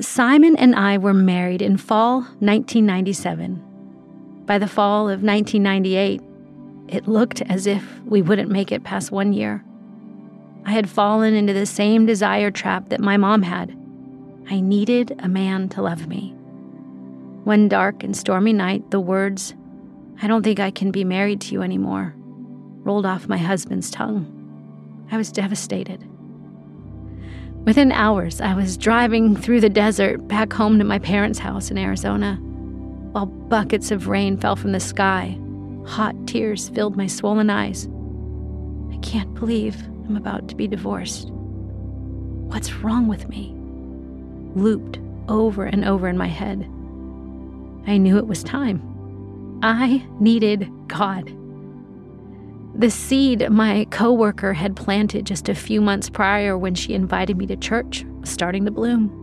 Simon and I were married in fall 1997. By the fall of 1998, it looked as if we wouldn't make it past one year. I had fallen into the same desire trap that my mom had. I needed a man to love me. One dark and stormy night, the words, I don't think I can be married to you anymore, rolled off my husband's tongue. I was devastated. Within hours, I was driving through the desert back home to my parents' house in Arizona. While buckets of rain fell from the sky, hot tears filled my swollen eyes. I can't believe I'm about to be divorced. What's wrong with me? Looped over and over in my head. I knew it was time. I needed God. The seed my coworker had planted just a few months prior when she invited me to church was starting to bloom.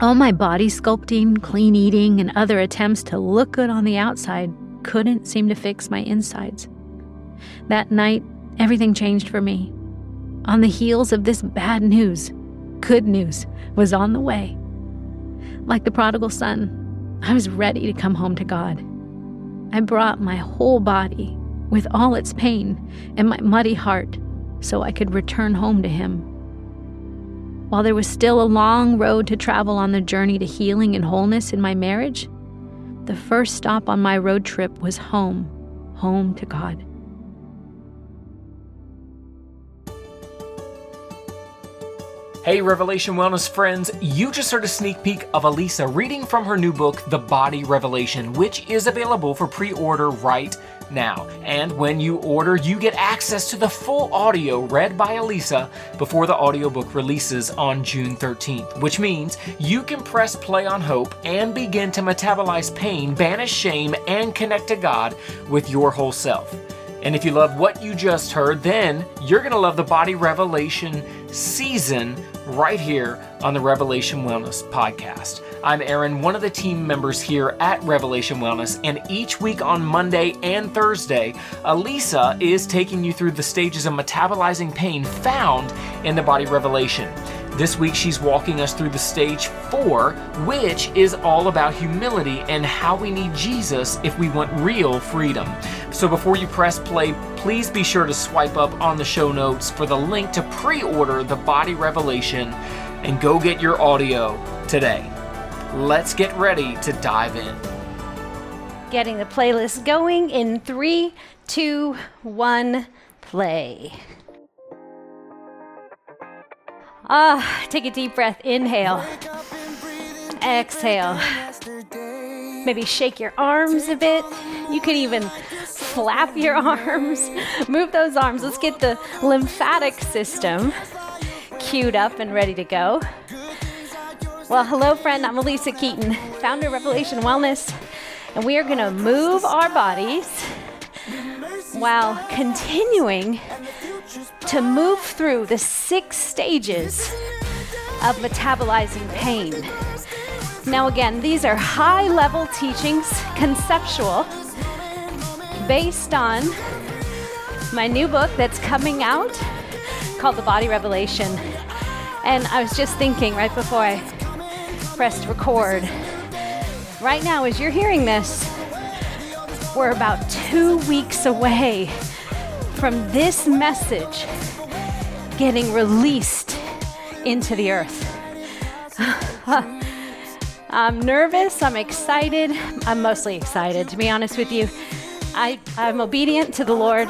All my body sculpting, clean eating, and other attempts to look good on the outside couldn't seem to fix my insides. That night, everything changed for me. On the heels of this bad news, good news was on the way. Like the prodigal son, I was ready to come home to God. I brought my whole body, with all its pain, and my muddy heart, so I could return home to Him. While there was still a long road to travel on the journey to healing and wholeness in my marriage, the first stop on my road trip was home, home to God. Hey, Revelation Wellness friends, you just heard a sneak peek of Alisa reading from her new book, The Body Revelation, which is available for pre order right now. And when you order, you get access to the full audio read by Alisa before the audiobook releases on June 13th, which means you can press play on hope and begin to metabolize pain, banish shame, and connect to God with your whole self. And if you love what you just heard, then you're going to love the Body Revelation season right here on the Revelation Wellness podcast. I'm Aaron, one of the team members here at Revelation Wellness, and each week on Monday and Thursday, Alisa is taking you through the stages of metabolizing pain found in the Body Revelation. This week, she's walking us through the stage four, which is all about humility and how we need Jesus if we want real freedom. So before you press play, please be sure to swipe up on the show notes for the link to pre order the Body Revelation and go get your audio today. Let's get ready to dive in. Getting the playlist going in three, two, one, play. Ah, take a deep breath. Inhale. Exhale. Maybe shake your arms a bit. You could even flap your arms. Move those arms. Let's get the lymphatic system queued up and ready to go. Well, hello, friend. I'm Alisa Keeton, founder of Revelation Wellness, and we are going to move our bodies while continuing to move through the six stages of metabolizing pain. Now, again, these are high level teachings, conceptual, based on my new book that's coming out called The Body Revelation. And I was just thinking right before I pressed record, right now, as you're hearing this, we're about two weeks away from this message getting released into the earth. I'm nervous, I'm excited, I'm mostly excited, to be honest with you. I, I'm obedient to the Lord.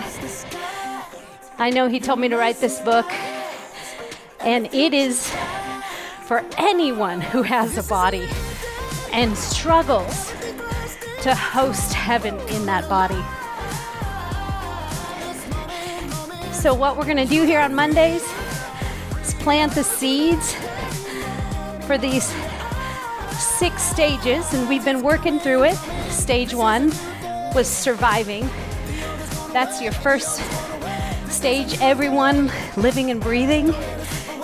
I know He told me to write this book, and it is for anyone who has a body and struggles to host heaven in that body. So, what we're going to do here on Mondays is plant the seeds for these six stages, and we've been working through it. Stage one was surviving. That's your first stage. Everyone living and breathing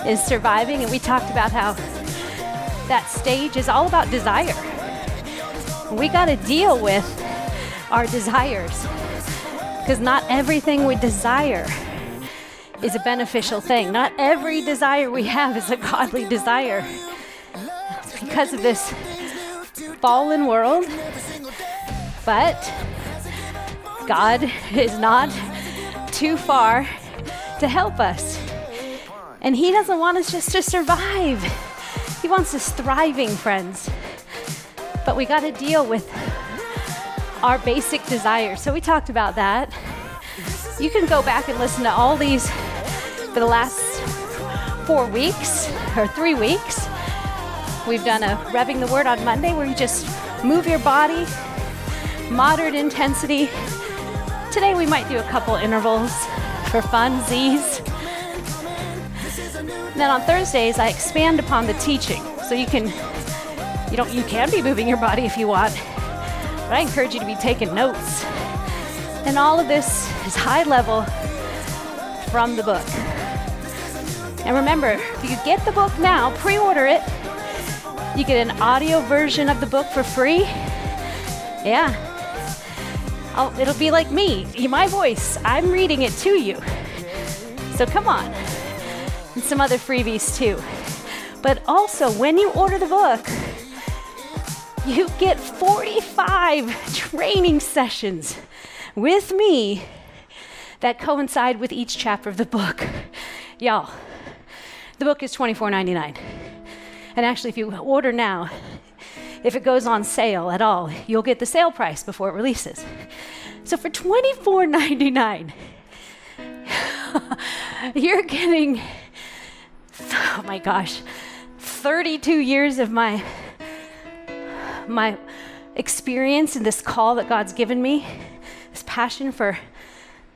is surviving, and we talked about how that stage is all about desire. We got to deal with our desires because not everything we desire is a beneficial thing. Not every desire we have is a godly desire. because of this fallen world. But God is not too far to help us. And He doesn't want us just to survive, He wants us thriving, friends. But we got to deal with our basic desires. So we talked about that. You can go back and listen to all these for the last four weeks or three weeks. We've done a Revving the Word on Monday where you just move your body, moderate intensity. Today we might do a couple intervals for fun, Z's. Then on Thursdays I expand upon the teaching. So you can you don't you can be moving your body if you want. But I encourage you to be taking notes. And all of this is high level from the book. And remember, if you get the book now, pre order it. You get an audio version of the book for free. Yeah. I'll, it'll be like me, my voice. I'm reading it to you. So come on. And some other freebies too. But also, when you order the book, you get 45 training sessions with me that coincide with each chapter of the book. Y'all, the book is $24.99. And actually, if you order now, if it goes on sale at all, you'll get the sale price before it releases. So for $24.99, you're getting, oh my gosh, 32 years of my my experience and this call that God's given me, this passion for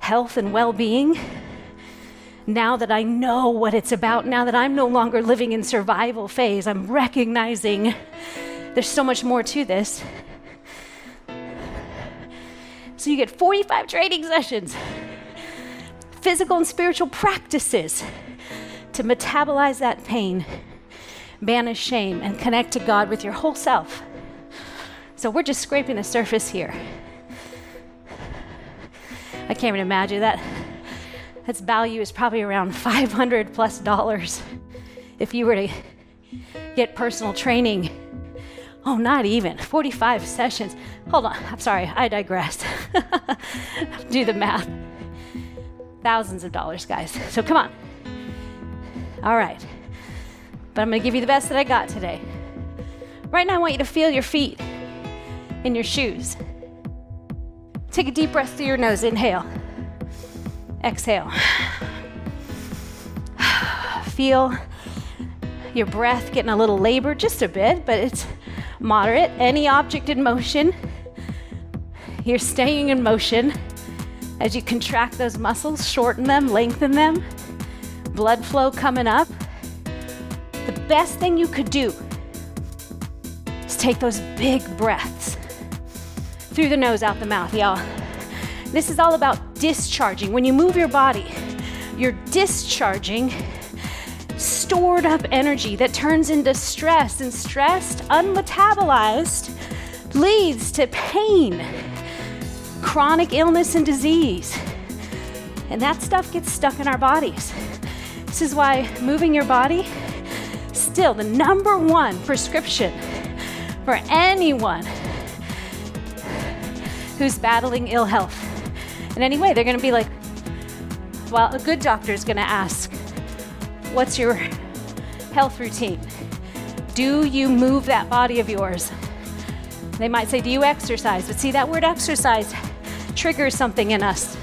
health and well being, now that I know what it's about, now that I'm no longer living in survival phase, I'm recognizing there's so much more to this. So you get 45 training sessions, physical and spiritual practices to metabolize that pain, banish shame, and connect to God with your whole self. So we're just scraping the surface here. I can't even imagine that. Its value is probably around 500 plus dollars if you were to get personal training. Oh, not even 45 sessions. Hold on, I'm sorry, I digress. Do the math. Thousands of dollars, guys. So come on. All right. But I'm going to give you the best that I got today. Right now, I want you to feel your feet in your shoes. Take a deep breath through your nose. Inhale. Exhale. Feel your breath getting a little labored, just a bit, but it's moderate. Any object in motion, you're staying in motion as you contract those muscles, shorten them, lengthen them, blood flow coming up. The best thing you could do is take those big breaths through the nose, out the mouth, y'all. This is all about discharging. When you move your body, you're discharging stored up energy that turns into stress, and stressed, unmetabolized, leads to pain, chronic illness, and disease. And that stuff gets stuck in our bodies. This is why moving your body, still the number one prescription for anyone who's battling ill health. And anyway, they're going to be like, well, a good doctor is going to ask, What's your health routine? Do you move that body of yours? They might say, Do you exercise? But see, that word exercise triggers something in us.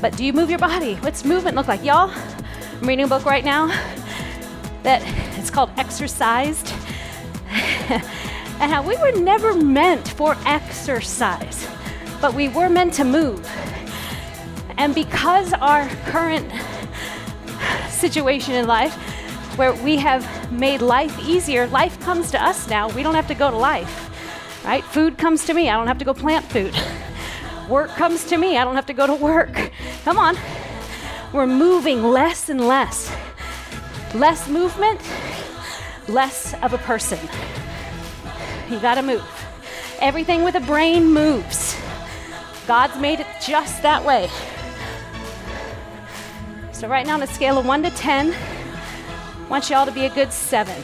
But do you move your body? What's movement look like? Y'all, I'm reading a book right now that it's called Exercised. and how we were never meant for exercise, but we were meant to move. And because our current situation in life, where we have made life easier, life comes to us now. We don't have to go to life, right? Food comes to me. I don't have to go plant food. Work comes to me. I don't have to go to work. Come on. We're moving less and less. Less movement, less of a person. You gotta move. Everything with a brain moves. God's made it just that way. So, right now, on a scale of 1 to 10, want you all to be a good seven.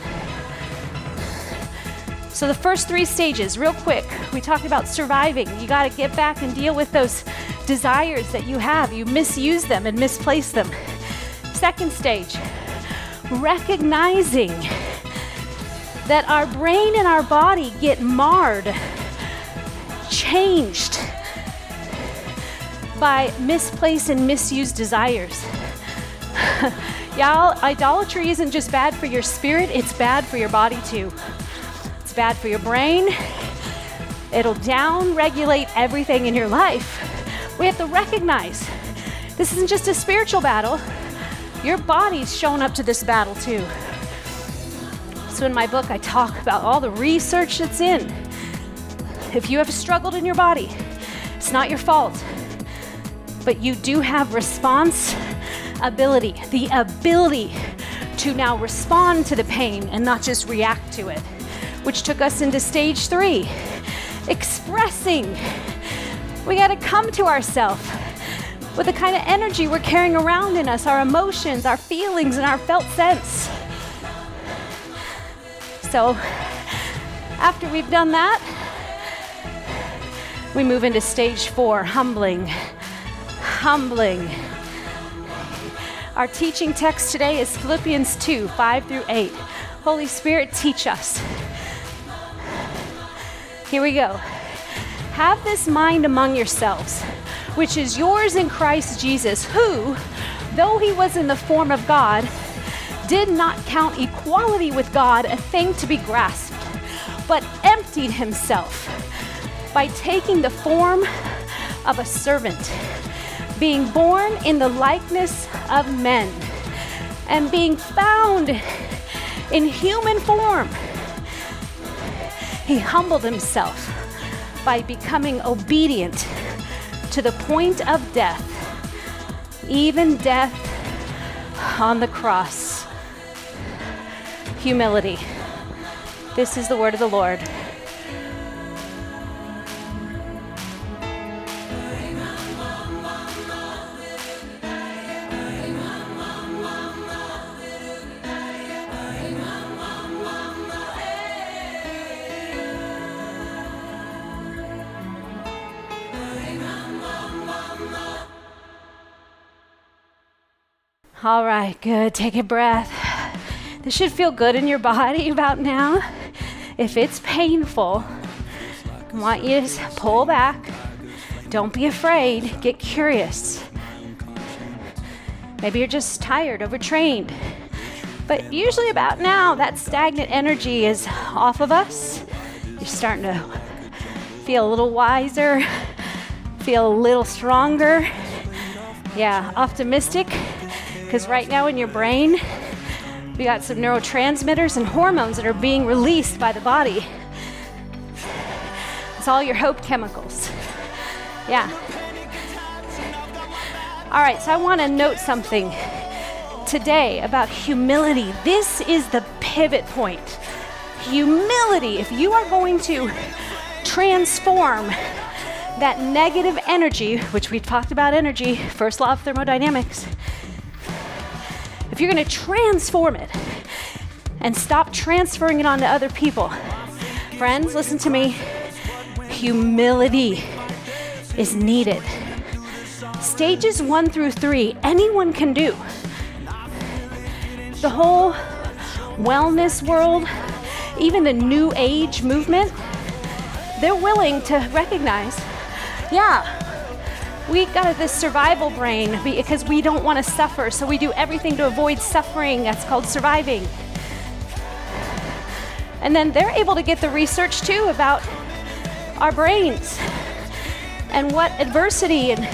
So, the first three stages, real quick, we talked about surviving. You got to get back and deal with those desires that you have. You misuse them and misplace them. Second stage, recognizing that our brain and our body get marred, changed by misplaced and misused desires. Y'all, idolatry isn't just bad for your spirit, it's bad for your body too It's bad for your brain. It'll down regulate everything in your life. We have to recognize this isn't just a spiritual battle, your body's showing up to this battle too. So, in my book, I talk about all the research that's in. If you have struggled in your body, it's not your fault, but you do have response ability, the ability to now respond to the pain and not just react to it which took us into stage three expressing. We got to come to ourselves with the kind of energy we're carrying around in us, our emotions, our feelings, and our felt sense. So, after we've done that, we move into stage four humbling. Humbling. Our teaching text today is Philippians 2 5 through 8. Holy Spirit, teach us. Here we go. Have this mind among yourselves, which is yours in Christ Jesus, who, though he was in the form of God, did not count equality with God a thing to be grasped, but emptied himself by taking the form of a servant, being born in the likeness of men, and being found in human form he humbled himself by becoming obedient to the point of death, even death on the cross. Humility. This is the word of the Lord. All right, good. Take a breath. This should feel good in your body about now. If it's painful, I want you to pull back. Don't be afraid. Get curious. Maybe you're just tired, overtrained. But usually, about now, that stagnant energy is off of us. You're starting to feel a little wiser, feel a little stronger. Yeah, optimistic. Because right now in your brain, we got some neurotransmitters and hormones that are being released by the body. It's all your hope chemicals. Yeah. All right, so I want to note something today about humility. This is the pivot point. Humility, if you are going to transform that negative energy, which we talked about energy, first law of thermodynamics, if you're going to transform it and stop transferring it onto other people, friends, listen to me. Humility is needed. Stages one through three, anyone can do. The whole wellness world, even the new age movement, they're willing to recognize yeah, we got this survival brain because we don't want to suffer, so we do everything to avoid suffering. That's called surviving. And then they're able to get the research too about our brains and what adversity and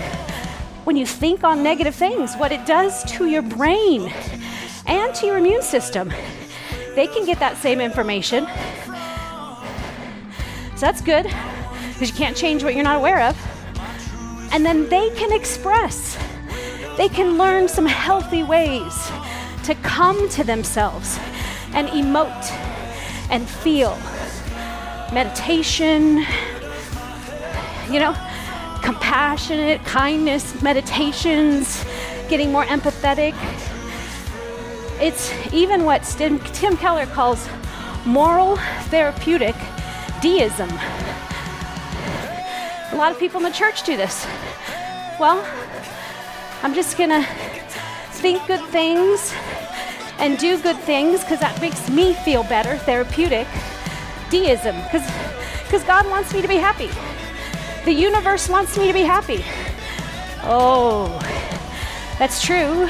when you think on negative things, what it does to your brain and to your immune system. They can get that same information. So that's good because you can't change what you're not aware of and then they can express. They can learn some healthy ways to come to themselves and emote and feel. Meditation, you know, compassionate, kindness, meditations, getting more empathetic. It's even what Tim, Keller calls moral therapeutic deism. A lot of people in the church do this. Well, I'm just gonna think good things and do good things because that makes me feel better, therapeutic. Deism, because God wants me to be happy. The universe wants me to be happy. Oh, that's true.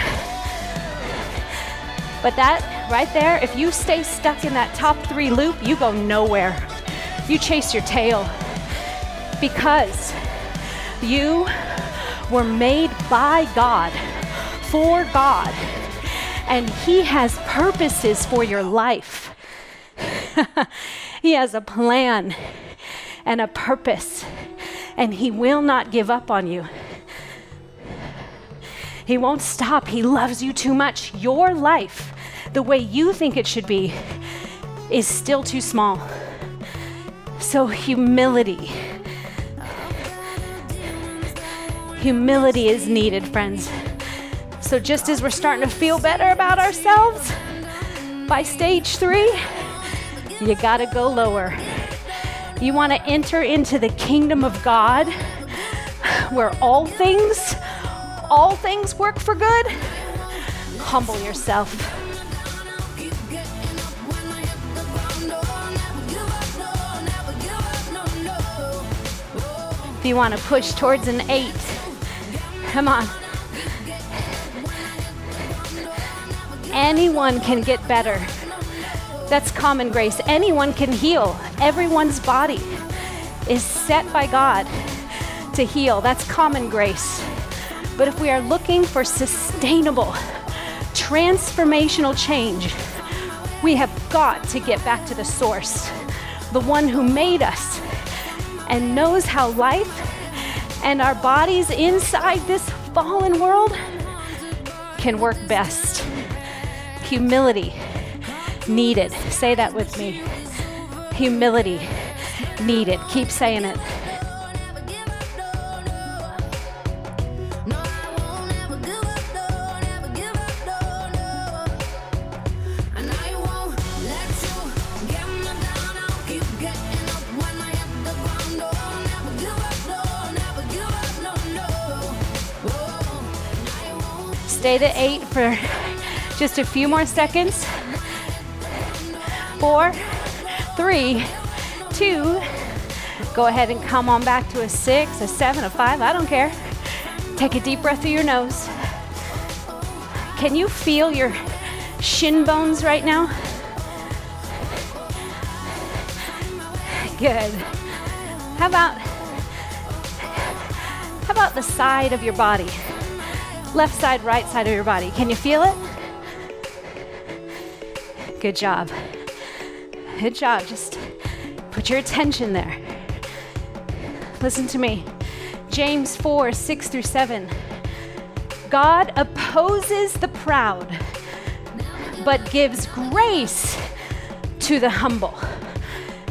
But that right there, if you stay stuck in that top three loop, you go nowhere. You chase your tail because you were made by God, for God, and He has purposes for your life. he has a plan and a purpose, and He will not give up on you. He won't stop. He loves you too much. Your life, the way you think it should be, is still too small. So, humility. Humility is needed, friends. So, just as we're starting to feel better about ourselves, by stage three, you gotta go lower. You wanna enter into the kingdom of God where all things, all things work for good? Humble yourself. If you want to push towards an eight, come on. Anyone can get better. That's common grace. Anyone can heal. Everyone's body is set by God to heal. That's common grace. But if we are looking for sustainable, transformational change, we have got to get back to the source, the one who made us and knows how life and our bodies inside this fallen world can work best. Humility needed. Say that with me. Humility needed. Keep saying it. Stay to eight for just a few more seconds. Four, three, two. Go ahead and come on back to a six, a seven, a five, I don't care. Take a deep breath through your nose. Can you feel your shin bones right now? Good. How about how about the side of your body? Left side, right side of your body. Can you feel it? Good job. Good job. Just put your attention there. Listen to me. James 4 6 through 7. God opposes the proud, but gives grace to the humble.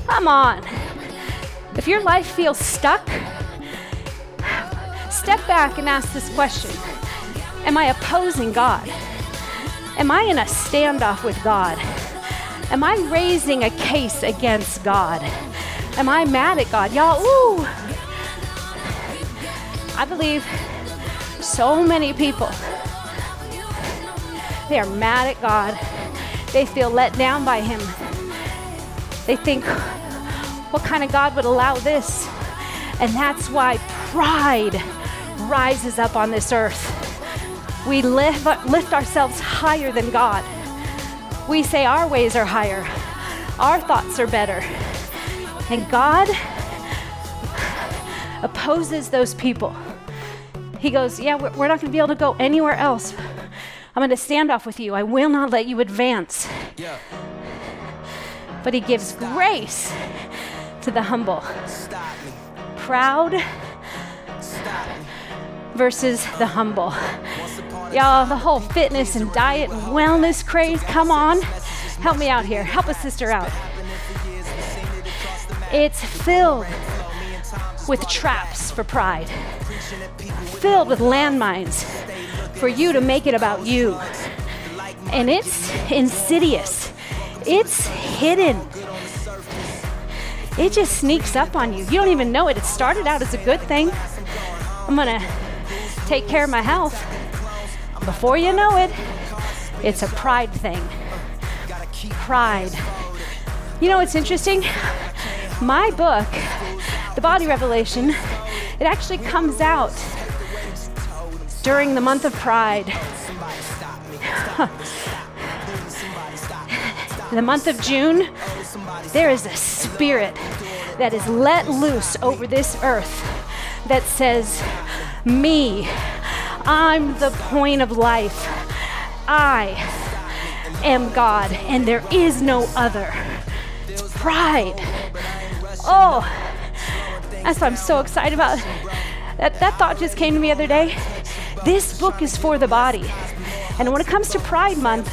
Come on. If your life feels stuck, step back and ask this question Am I opposing God? Am I in a standoff with God? Am I raising a case against God? Am I mad at God? Y'all, ooh. I believe so many people, they are mad at God. They feel let down by Him. They think, what kind of God would allow this? And that's why pride rises up on this earth. We lift, lift ourselves higher than God. We say our ways are higher, our thoughts are better. And God opposes those people. He goes, Yeah, we're not going to be able to go anywhere else. I'm going to stand off with you. I will not let you advance. Yeah. But He gives grace to the humble. Proud versus the humble. Y'all, the whole fitness and diet and wellness craze, come on. Help me out here. Help a sister out. It's filled with traps for pride, filled with landmines for you to make it about you. And it's insidious, it's hidden. It just sneaks up on you. You don't even know it. It started out as a good thing. I'm gonna take care of my health. Before you know it, it's a pride thing. Pride. You know what's interesting? My book, The Body Revelation, it actually comes out during the month of Pride. In the month of June, there is a spirit that is let loose over this earth that says, Me, I'm the point of life. I am God, and there is no other. It's pride. Oh, that's what I'm so excited about. That, that thought just came to me the other day. This book is for the body. And when it comes to Pride Month,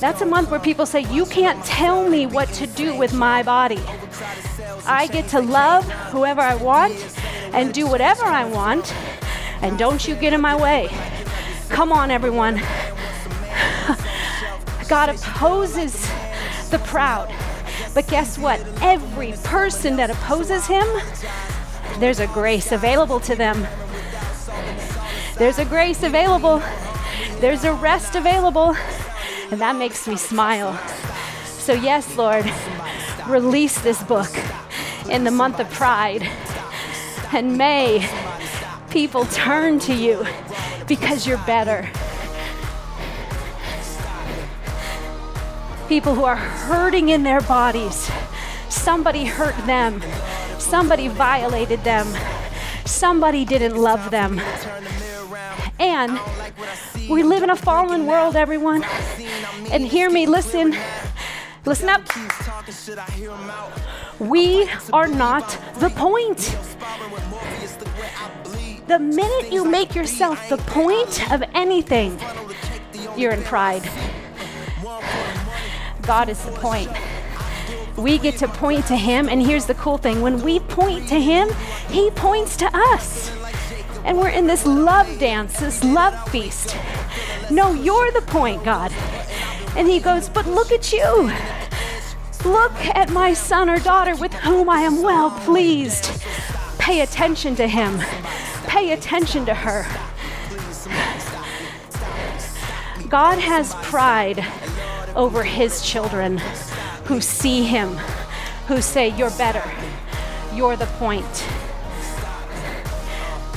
that's a month where people say, You can't tell me what to do with my body. I get to love whoever I want and do whatever I want, and don't you get in my way. Come on, everyone. God opposes the proud. But guess what? Every person that opposes him, there's a grace available to them. There's a grace available. There's a rest available. And that makes me smile. So, yes, Lord, release this book in the month of Pride. And may people turn to you because you're better. People who are hurting in their bodies. Somebody hurt them. Somebody violated them. Somebody didn't love them. And we live in a fallen world, everyone. And hear me, listen. Listen up. We are not the point. The minute you make yourself the point of anything, you're in pride. God is the point. We get to point to Him, and here's the cool thing when we point to Him, He points to us. And we're in this love dance, this love feast. No, you're the point, God. And He goes, But look at you. Look at my son or daughter with whom I am well pleased. Pay attention to him. Pay attention to her. God has pride over his children who see him, who say, You're better. You're the point.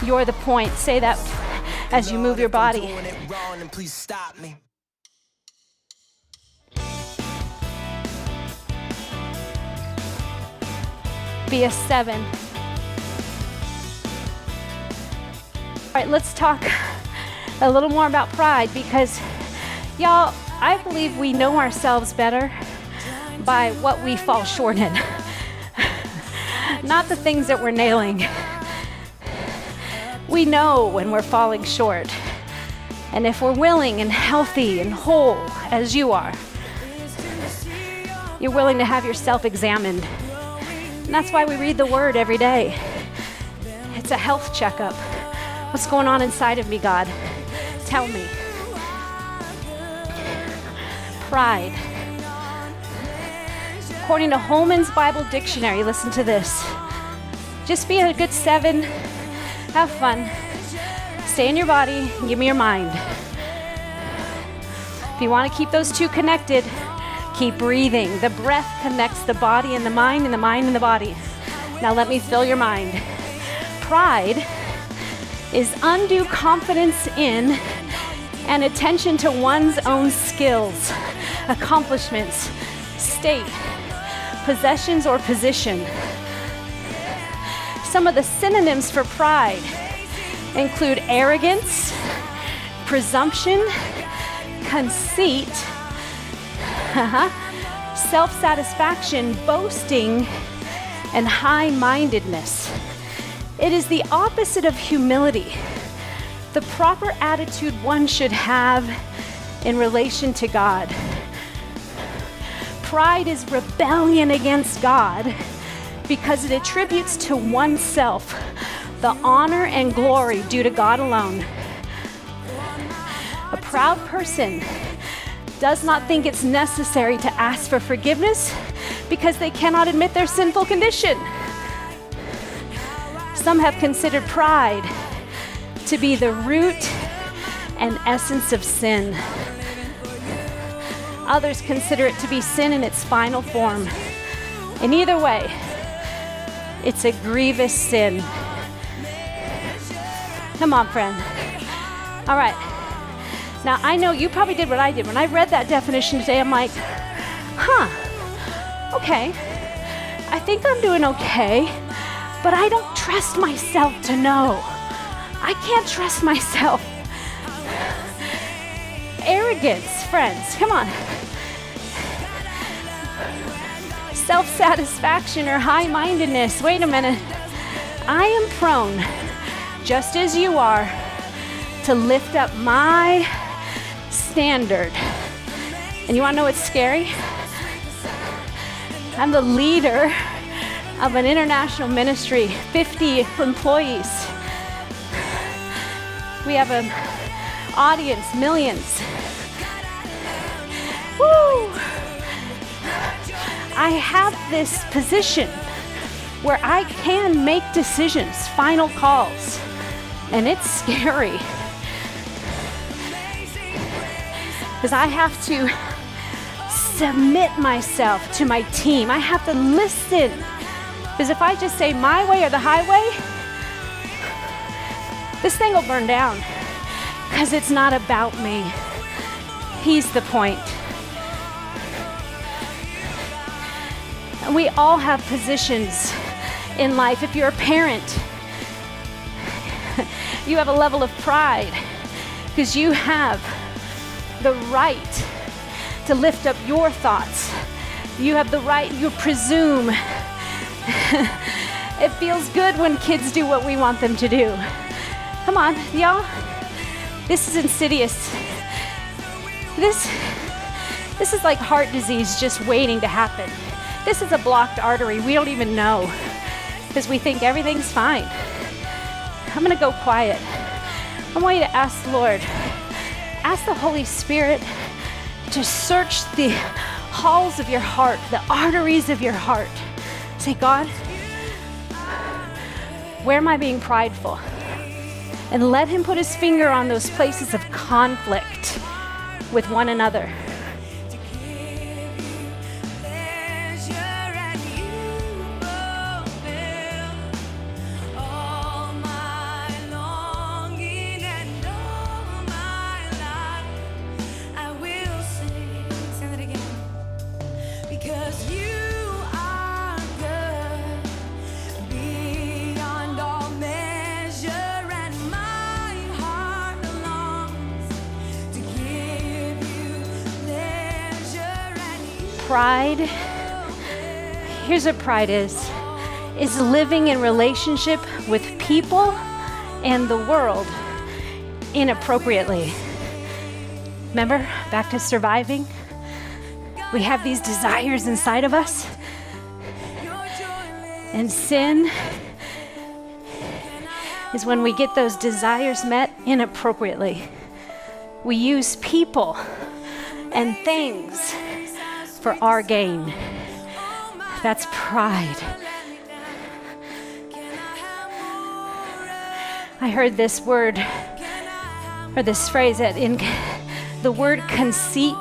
You're the point. Say that as you move your body. Be a seven. Right, let's talk a little more about pride because, y'all, I believe we know ourselves better by what we fall short in, not the things that we're nailing. We know when we're falling short. And if we're willing and healthy and whole as you are, you're willing to have yourself examined. And that's why we read the Word every day. It's a health checkup. What's going on inside of me, God? Tell me. Pride. According to Holman's Bible Dictionary, listen to this. Just be a good seven, have fun, stay in your body, give me your mind. If you want to keep those two connected, keep breathing. The breath connects the body and the mind, and the mind and the body. Now let me fill your mind. Pride is undue confidence in and attention to one's own skills, accomplishments, state, possessions, or position. Some of the synonyms for pride include arrogance, presumption, conceit, uh-huh, self satisfaction, boasting, and high mindedness. It is the opposite of humility, the proper attitude one should have in relation to God. Pride is rebellion against God because it attributes to oneself the honor and glory due to God alone. A proud person does not think it's necessary to ask for forgiveness because they cannot admit their sinful condition. Some have considered pride to be the root and essence of sin. Others consider it to be sin in its final form. In either way, it's a grievous sin. Come on, friend. All right. Now, I know you probably did what I did. When I read that definition today, I'm like, huh, okay. I think I'm doing okay, but I don't trust myself to know. I can't trust myself. Arrogance, friends, come on. Self satisfaction or high mindedness. Wait a minute. I am prone, just as you are, to lift up my standard. And you want to know what's scary? I'm the leader of an international ministry, 50 employees. We have an audience, millions. Woo! I have this position where I can make decisions, final calls, and it's scary. Because I have to submit myself to my team. I have to listen. Because if I just say my way or the highway, this thing will burn down. Because it's not about me. He's the point. And we all have positions in life. If you're a parent, you have a level of pride because you have the right to lift up your thoughts. You have the right, you presume. it feels good when kids do what we want them to do. Come on, y'all. This is insidious. This this is like heart disease just waiting to happen. This is a blocked artery. We don't even know because we think everything's fine. I'm going to go quiet. I want you to ask the Lord, ask the Holy Spirit to search the halls of your heart, the arteries of your heart. Say, God, where am I being prideful? And let Him put His finger on those places of conflict with one another. Pride, here's what pride is is living in relationship with people and the world inappropriately. Remember, back to surviving? We have these desires inside of us. And sin is when we get those desires met inappropriately. We use people and things for our gain. That's pride. I heard this word or this phrase that in the word conceit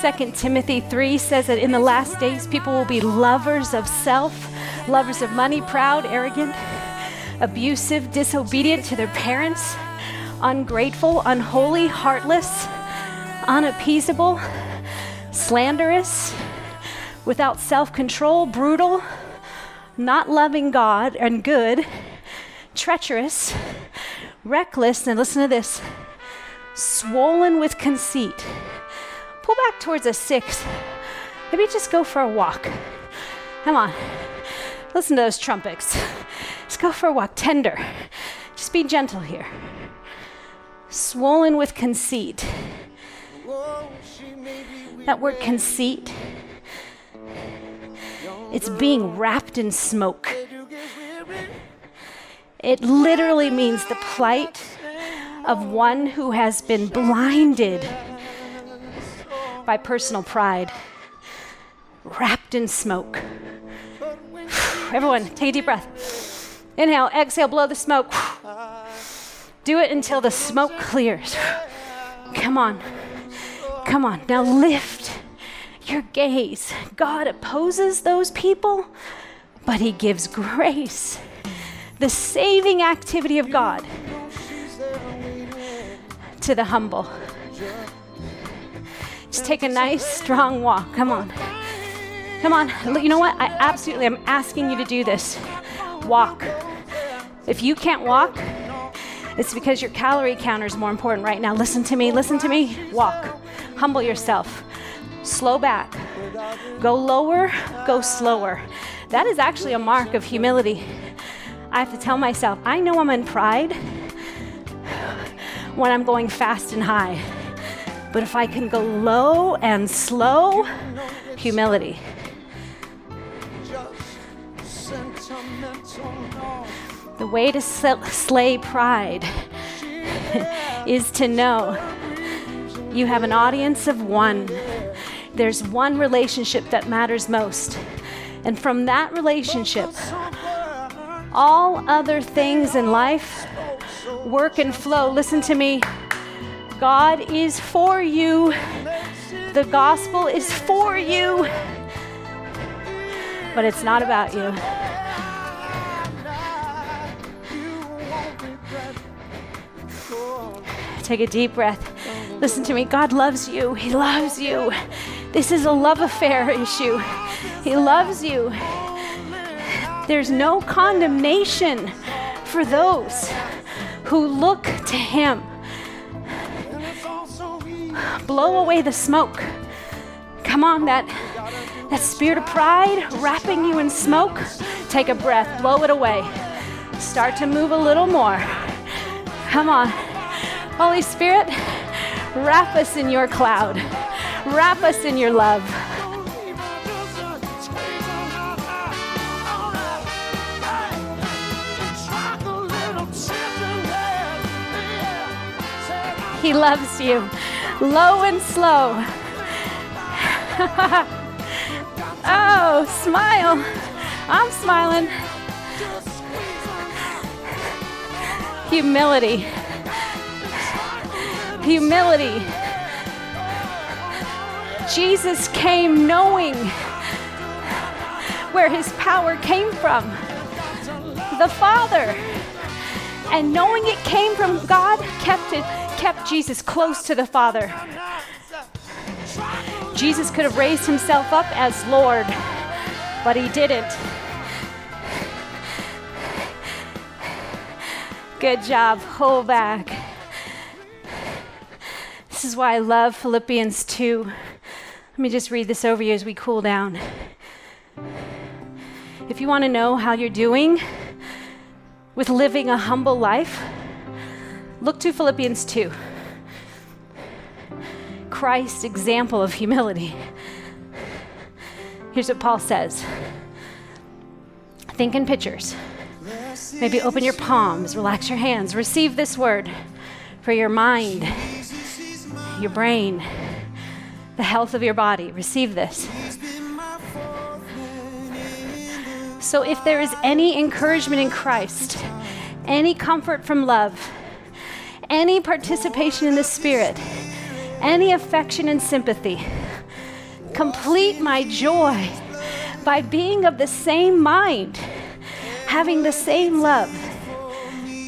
2 Timothy 3 says that in the last days people will be lovers of self, lovers of money, proud, arrogant, abusive, disobedient to their parents, ungrateful, unholy, heartless, unappeasable, slanderous, without self control, brutal, not loving God and good, treacherous, reckless, and listen to this swollen with conceit. Pull back towards a six. Maybe just go for a walk. Come on. Listen to those trumpets. Just go for a walk. Tender. Just be gentle here. Swollen with conceit. That word conceit, it's being wrapped in smoke. It literally means the plight of one who has been blinded by personal pride, wrapped in smoke. Everyone, take a deep breath. Inhale, exhale, blow the smoke. Do it until the smoke clears. Come on. Come on. Now lift your gaze. God opposes those people, but He gives grace. The saving activity of God to the humble. Just take a nice, strong walk. Come on. Come on. You know what? I absolutely am asking you to do this. Walk. If you can't walk, it's because your calorie counter is more important right now. Listen to me. Listen to me. Walk. Humble yourself. Slow back. Go lower, go slower. That is actually a mark of humility. I have to tell myself, I know I'm in pride when I'm going fast and high. But if I can go low and slow, humility. The way to slay pride is to know you have an audience of one. There's one relationship that matters most. And from that relationship, all other things in life work and flow. Listen to me. God is for you. The gospel is for you. But it's not about you. Take a deep breath. Listen to me. God loves you. He loves you. This is a love affair issue. He loves you. There's no condemnation for those who look to Him. Blow away the smoke. Come on, that, that spirit of pride wrapping you in smoke. Take a breath, blow it away. Start to move a little more. Come on. Holy Spirit, wrap us in your cloud, wrap us in your love. He loves you, low and slow. oh, smile. I'm smiling. Humility humility. Jesus came knowing where his power came from the Father. And knowing it came from God kept it kept Jesus close to the Father. Jesus could have raised himself up as Lord, but he didn't. Good job. Hold back. This is why I love Philippians 2. Let me just read this over you as we cool down. If you want to know how you're doing with living a humble life, look to Philippians 2. Christ's example of humility. Here's what Paul says Think in pictures. Maybe open your palms, relax your hands, receive this word for your mind your brain, the health of your body. Receive this. So, if there is any encouragement in Christ, any comfort from love, any participation in the Spirit, any affection and sympathy, complete my joy by being of the same mind, having the same love,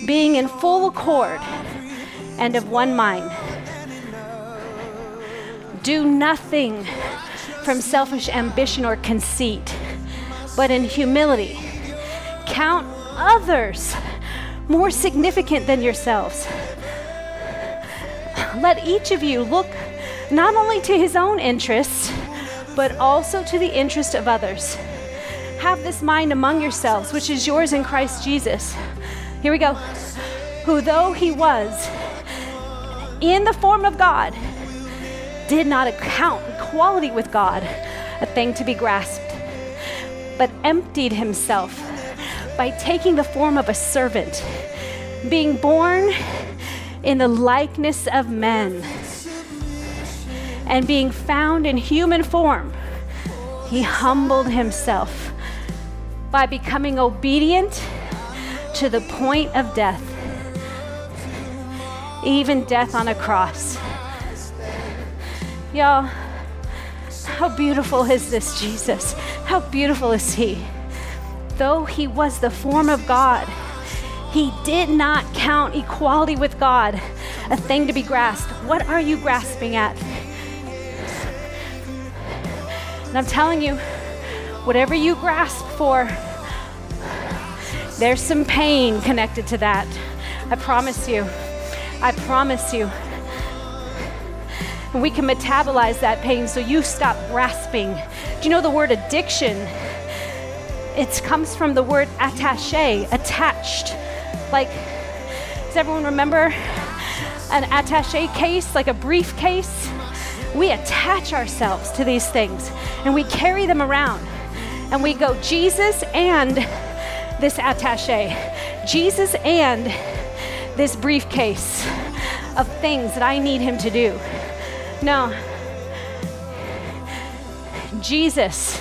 being in full accord and of one mind. Do nothing from selfish ambition or conceit, but in humility. Count others more significant than yourselves. Let each of you look not only to his own interests, but also to the interest of others. Have this mind among yourselves, which is yours in Christ Jesus. Here we go. Who, though he was in the form of God, did not account equality with God a thing to be grasped, but emptied himself by taking the form of a servant, being born in the likeness of men. And being found in human form, he humbled himself by becoming obedient to the point of death, even death on a cross. Y'all, how beautiful is this Jesus? How beautiful is he? Though he was the form of God, he did not count equality with God a thing to be grasped. What are you grasping at? And I'm telling you, whatever you grasp for, there's some pain connected to that. I promise you. I promise you. And we can metabolize that pain so you stop grasping. Do you know the word addiction? It comes from the word attache, attached. Like, does everyone remember an attache case, like a briefcase? We attach ourselves to these things and we carry them around. And we go, Jesus and this attache, Jesus and this briefcase of things that I need him to do. No. Jesus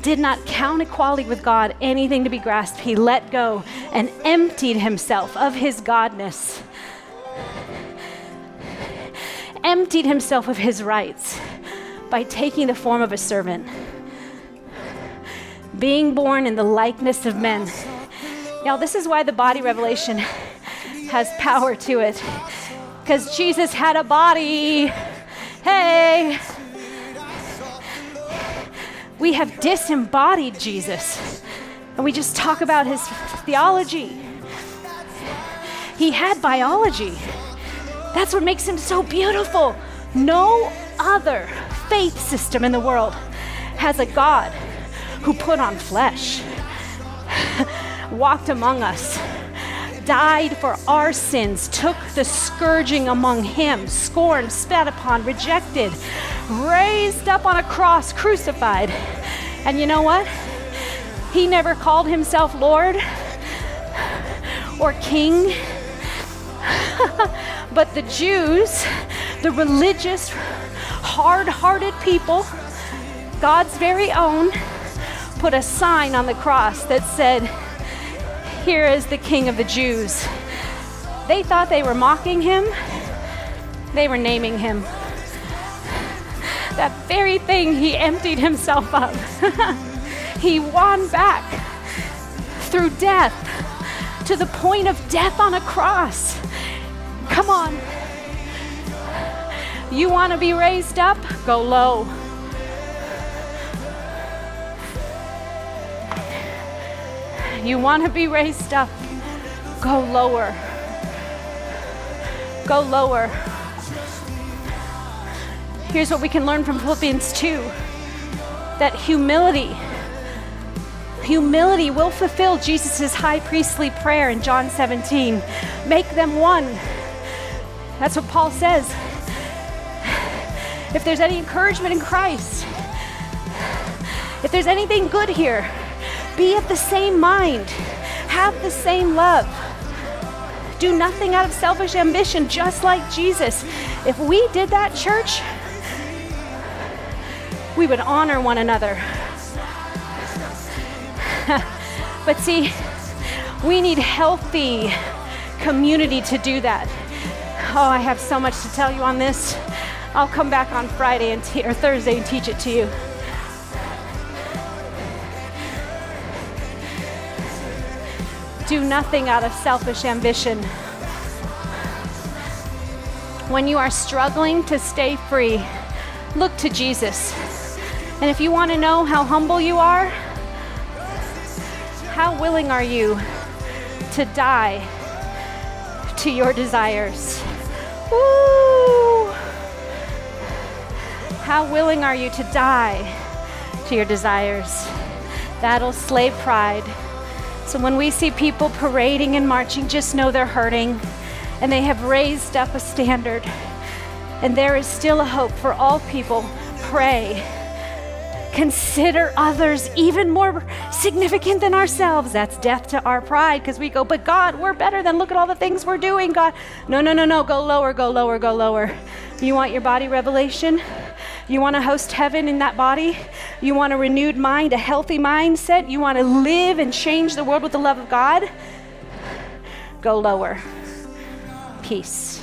did not count equality with God anything to be grasped. He let go and emptied himself of his godness, emptied himself of his rights by taking the form of a servant, being born in the likeness of men. Now, this is why the body revelation has power to it, because Jesus had a body. Hey! We have disembodied Jesus, and we just talk about his theology. He had biology. That's what makes him so beautiful. No other faith system in the world has a God who put on flesh, walked among us, died for our sins, took the scourging among him, scorned, spat upon, rejected, raised up on a cross, crucified. And you know what? He never called himself Lord or King. but the Jews, the religious, hard hearted people, God's very own, put a sign on the cross that said, Here is the King of the Jews. They thought they were mocking him, they were naming him. That very thing he emptied himself of. he won back through death to the point of death on a cross. Come on. You want to be raised up? Go low. You want to be raised up? Go lower. Go lower. Here's what we can learn from Philippians 2 that humility, humility will fulfill Jesus' high priestly prayer in John 17. Make them one. That's what Paul says. If there's any encouragement in Christ, if there's anything good here, be of the same mind, have the same love. Do nothing out of selfish ambition, just like Jesus. If we did that, church, we would honor one another. but see, we need healthy community to do that. Oh, I have so much to tell you on this. I'll come back on Friday and te- or Thursday and teach it to you. Do nothing out of selfish ambition. When you are struggling to stay free, look to Jesus. And if you want to know how humble you are, how willing are you to die to your desires? Woo! How willing are you to die to your desires? That'll slay pride. So when we see people parading and marching, just know they're hurting and they have raised up a standard. And there is still a hope for all people. Pray. Consider others even more significant than ourselves. That's death to our pride because we go, but God, we're better than look at all the things we're doing, God. No, no, no, no. Go lower, go lower, go lower. You want your body revelation? You want to host heaven in that body? You want a renewed mind, a healthy mindset? You want to live and change the world with the love of God? Go lower. Peace.